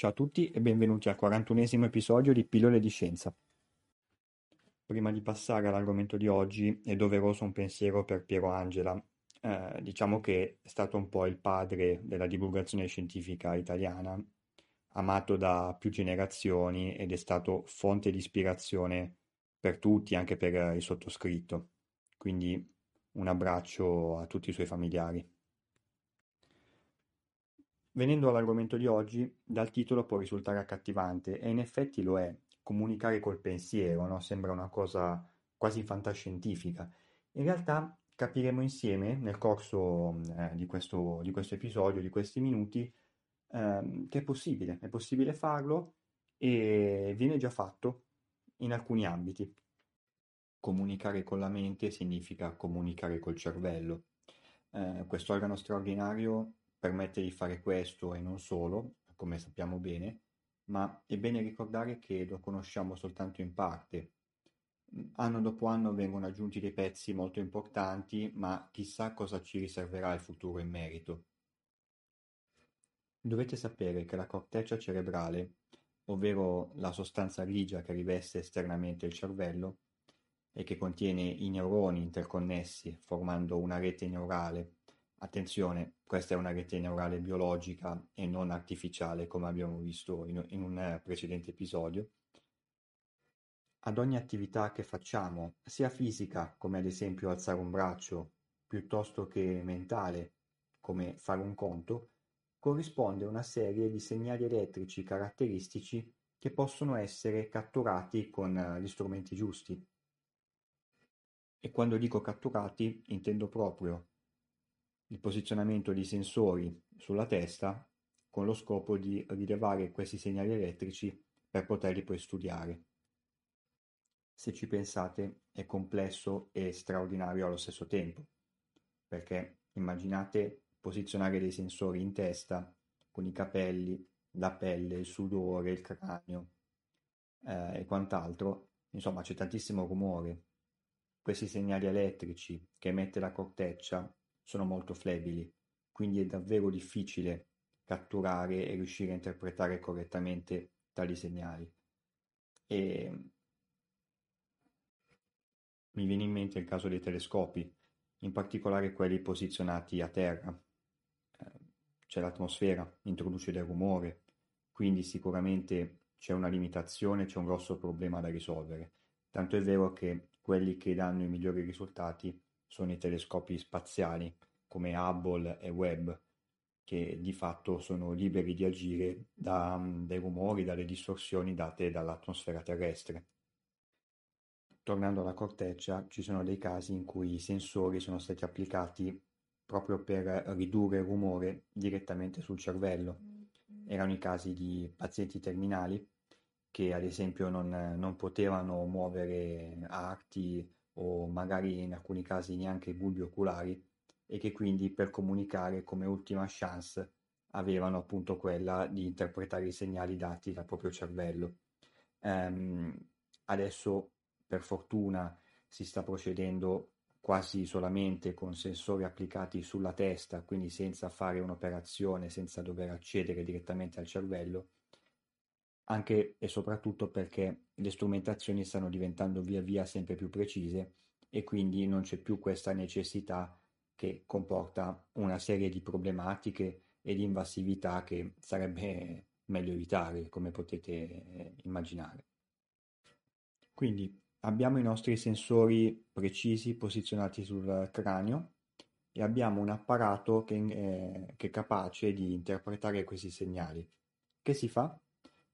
Ciao a tutti e benvenuti al 41esimo episodio di Pillole di Scienza. Prima di passare all'argomento di oggi è doveroso un pensiero per Piero Angela. Eh, diciamo che è stato un po' il padre della divulgazione scientifica italiana, amato da più generazioni ed è stato fonte di ispirazione per tutti, anche per il sottoscritto. Quindi un abbraccio a tutti i suoi familiari. Venendo all'argomento di oggi, dal titolo può risultare accattivante e in effetti lo è. Comunicare col pensiero, no? Sembra una cosa quasi fantascientifica. In realtà capiremo insieme nel corso eh, di, questo, di, questo, episodio, di questi minuti, eh, che è possibile, è possibile farlo e viene già fatto in alcuni ambiti. Comunicare con la mente significa comunicare col cervello. Eh, questo organo straordinario permette di fare questo e non solo, come sappiamo bene, ma è bene ricordare che lo conosciamo soltanto in parte. Anno dopo anno vengono aggiunti dei pezzi molto importanti, ma chissà cosa ci riserverà il futuro in merito. Dovete sapere che la corteccia cerebrale, ovvero la sostanza grigia che riveste esternamente il cervello e che contiene i neuroni interconnessi formando una rete neurale Attenzione, questa è una rete neurale biologica e non artificiale come abbiamo visto in, in un eh, precedente episodio. Ad ogni attività che facciamo, sia fisica come ad esempio alzare un braccio, piuttosto che mentale come fare un conto, corrisponde una serie di segnali elettrici caratteristici che possono essere catturati con eh, gli strumenti giusti. E quando dico catturati intendo proprio il posizionamento di sensori sulla testa con lo scopo di rilevare questi segnali elettrici per poterli poi studiare. Se ci pensate è complesso e straordinario allo stesso tempo, perché immaginate posizionare dei sensori in testa con i capelli, la pelle, il sudore, il cranio eh, e quant'altro, insomma c'è tantissimo rumore. Questi segnali elettrici che emette la corteccia sono molto flebili, quindi è davvero difficile catturare e riuscire a interpretare correttamente tali segnali. E mi viene in mente il caso dei telescopi, in particolare quelli posizionati a terra. Eh, c'è l'atmosfera, introduce del rumore, quindi sicuramente c'è una limitazione, c'è un grosso problema da risolvere. Tanto è vero che quelli che danno i migliori risultati sono i telescopi spaziali come Hubble e Webb, che di fatto sono liberi di agire da, dai rumori, dalle distorsioni date dall'atmosfera terrestre. Tornando alla corteccia, ci sono dei casi in cui i sensori sono stati applicati proprio per ridurre il rumore direttamente sul cervello. Erano i casi di pazienti terminali che ad esempio non, non potevano muovere arti o magari in alcuni casi neanche i bulbi oculari e che quindi per comunicare come ultima chance avevano appunto quella di interpretare i segnali dati dal proprio cervello. Um, adesso per fortuna si sta procedendo quasi solamente con sensori applicati sulla testa, quindi senza fare un'operazione, senza dover accedere direttamente al cervello, anche e soprattutto perché le strumentazioni stanno diventando via via sempre più precise e quindi non c'è più questa necessità che comporta una serie di problematiche e di invasività che sarebbe meglio evitare, come potete eh, immaginare. Quindi abbiamo i nostri sensori precisi posizionati sul cranio e abbiamo un apparato che, eh, che è capace di interpretare questi segnali. Che si fa?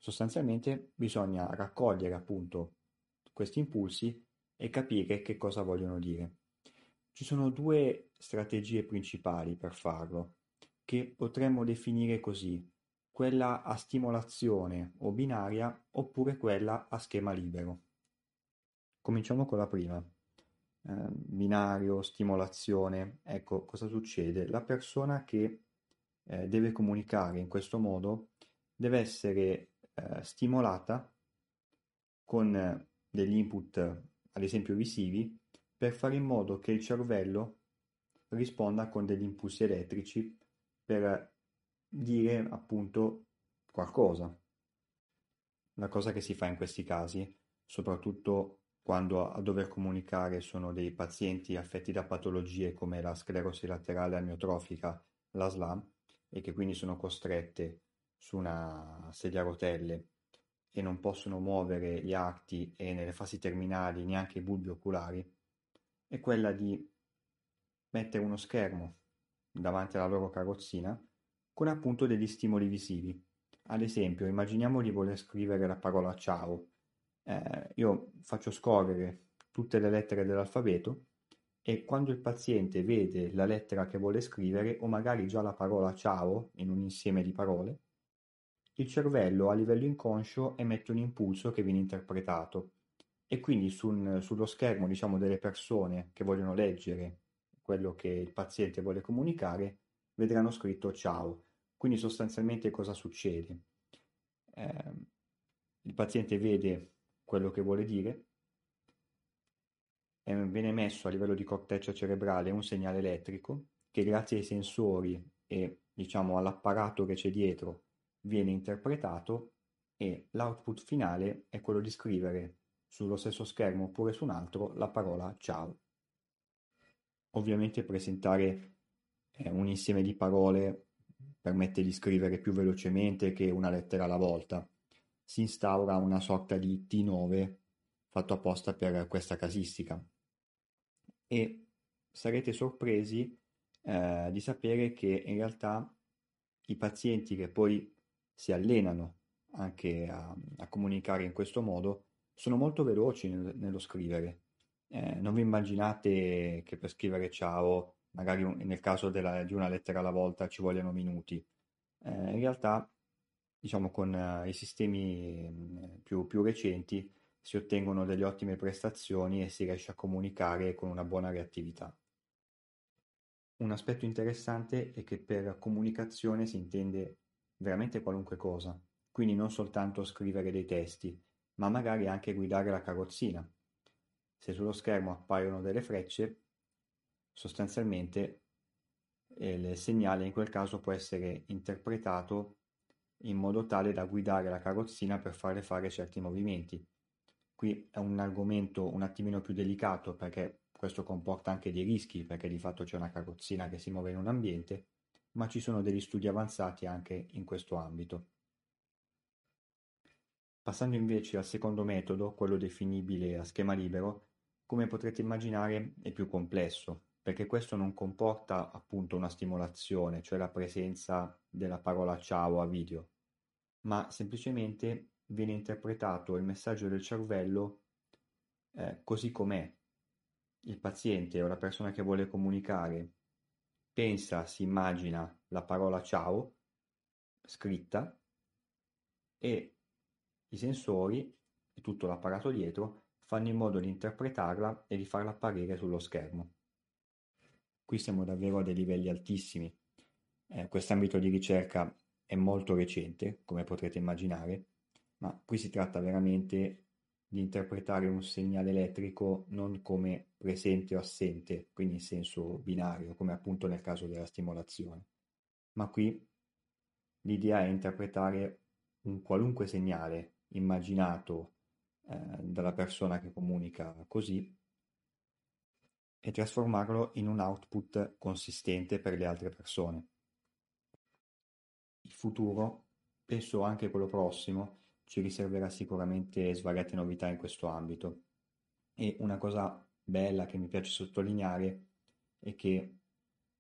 Sostanzialmente bisogna raccogliere appunto questi impulsi e capire che cosa vogliono dire. Ci sono due strategie principali per farlo, che potremmo definire così, quella a stimolazione o binaria oppure quella a schema libero. Cominciamo con la prima. Eh, binario, stimolazione. Ecco, cosa succede? La persona che eh, deve comunicare in questo modo deve essere eh, stimolata con degli input, ad esempio visivi, per fare in modo che il cervello risponda con degli impulsi elettrici per dire appunto qualcosa. La cosa che si fa in questi casi, soprattutto quando a dover comunicare sono dei pazienti affetti da patologie come la sclerosi laterale amiotrofica, la SLA, e che quindi sono costrette su una sedia a rotelle e non possono muovere gli arti e nelle fasi terminali neanche i bulbi oculari, è quella di mettere uno schermo davanti alla loro carrozzina con appunto degli stimoli visivi. Ad esempio, immaginiamo di voler scrivere la parola ciao. Eh, io faccio scorrere tutte le lettere dell'alfabeto e quando il paziente vede la lettera che vuole scrivere o magari già la parola ciao in un insieme di parole, il cervello a livello inconscio emette un impulso che viene interpretato e quindi sul, sullo schermo diciamo, delle persone che vogliono leggere quello che il paziente vuole comunicare vedranno scritto ciao. Quindi sostanzialmente cosa succede? Eh, il paziente vede quello che vuole dire, e viene messo a livello di corteccia cerebrale un segnale elettrico che grazie ai sensori e diciamo all'apparato che c'è dietro viene interpretato e l'output finale è quello di scrivere sullo stesso schermo oppure su un altro la parola ciao. Ovviamente presentare eh, un insieme di parole permette di scrivere più velocemente che una lettera alla volta. Si instaura una sorta di T9 fatto apposta per questa casistica. E sarete sorpresi eh, di sapere che in realtà i pazienti che poi si allenano anche a, a comunicare in questo modo sono molto veloci nel, nello scrivere. Eh, non vi immaginate che per scrivere ciao, magari un, nel caso della, di una lettera alla volta, ci vogliano minuti. Eh, in realtà, diciamo, con uh, i sistemi mm, più, più recenti si ottengono delle ottime prestazioni e si riesce a comunicare con una buona reattività. Un aspetto interessante è che per comunicazione si intende veramente qualunque cosa, quindi non soltanto scrivere dei testi, ma magari anche guidare la carrozzina. Se sullo schermo appaiono delle frecce, sostanzialmente eh, il segnale in quel caso può essere interpretato in modo tale da guidare la carrozzina per farle fare certi movimenti. Qui è un argomento un attimino più delicato perché questo comporta anche dei rischi, perché di fatto c'è una carrozzina che si muove in un ambiente, ma ci sono degli studi avanzati anche in questo ambito. Passando invece al secondo metodo, quello definibile a schema libero, come potrete immaginare è più complesso, perché questo non comporta appunto una stimolazione, cioè la presenza della parola ciao a video, ma semplicemente viene interpretato il messaggio del cervello eh, così com'è. Il paziente o la persona che vuole comunicare pensa, si immagina la parola ciao scritta e i sensori e tutto l'apparato dietro fanno in modo di interpretarla e di farla apparire sullo schermo. Qui siamo davvero a dei livelli altissimi. Eh, quest'ambito di ricerca è molto recente, come potrete immaginare, ma qui si tratta veramente di interpretare un segnale elettrico non come presente o assente, quindi in senso binario, come appunto nel caso della stimolazione, ma qui l'idea è interpretare un qualunque segnale immaginato eh, dalla persona che comunica così e trasformarlo in un output consistente per le altre persone. Il futuro, penso anche quello prossimo, ci riserverà sicuramente svariate novità in questo ambito. E una cosa bella che mi piace sottolineare è che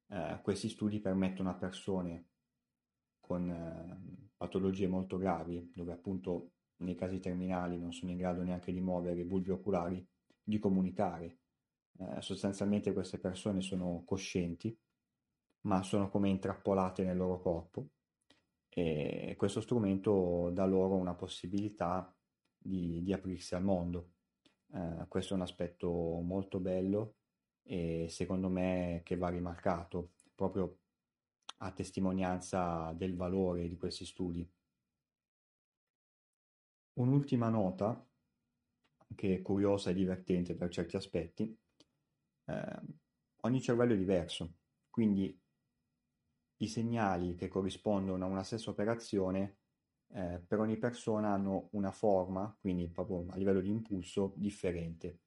eh, questi studi permettono a persone con eh, patologie molto gravi, dove appunto nei casi terminali non sono in grado neanche di muovere i bulbi oculari, di comunicare. Eh, sostanzialmente queste persone sono coscienti, ma sono come intrappolate nel loro corpo e questo strumento dà loro una possibilità di, di aprirsi al mondo. Eh, questo è un aspetto molto bello e secondo me che va rimarcato proprio a testimonianza del valore di questi studi. Un'ultima nota, anche curiosa e divertente per certi aspetti, eh, ogni cervello è diverso, quindi i segnali che corrispondono a una stessa operazione eh, per ogni persona hanno una forma, quindi proprio a livello di impulso, differente.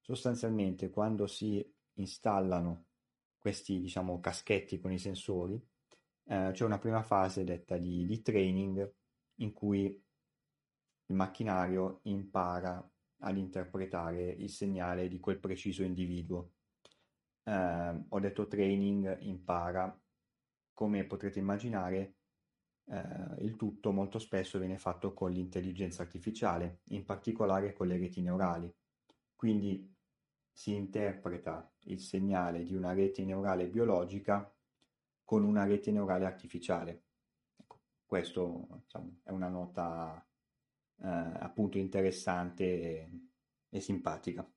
Sostanzialmente quando si installano questi diciamo, caschetti con i sensori, eh, c'è una prima fase detta di, di training in cui il macchinario impara ad interpretare il segnale di quel preciso individuo. Eh, ho detto training, impara, come potrete immaginare, eh, il tutto molto spesso viene fatto con l'intelligenza artificiale, in particolare con le reti neurali. Quindi si interpreta il segnale di una rete neurale biologica con una rete neurale artificiale. Ecco, questo diciamo, è una nota eh, appunto interessante e, e simpatica.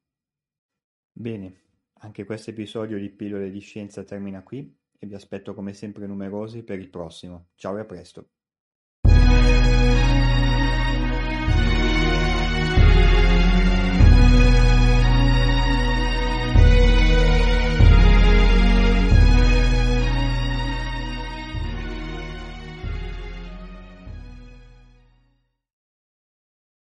Bene, anche questo episodio di Pillole di Scienza termina qui e vi aspetto come sempre numerosi per il prossimo. Ciao e a presto!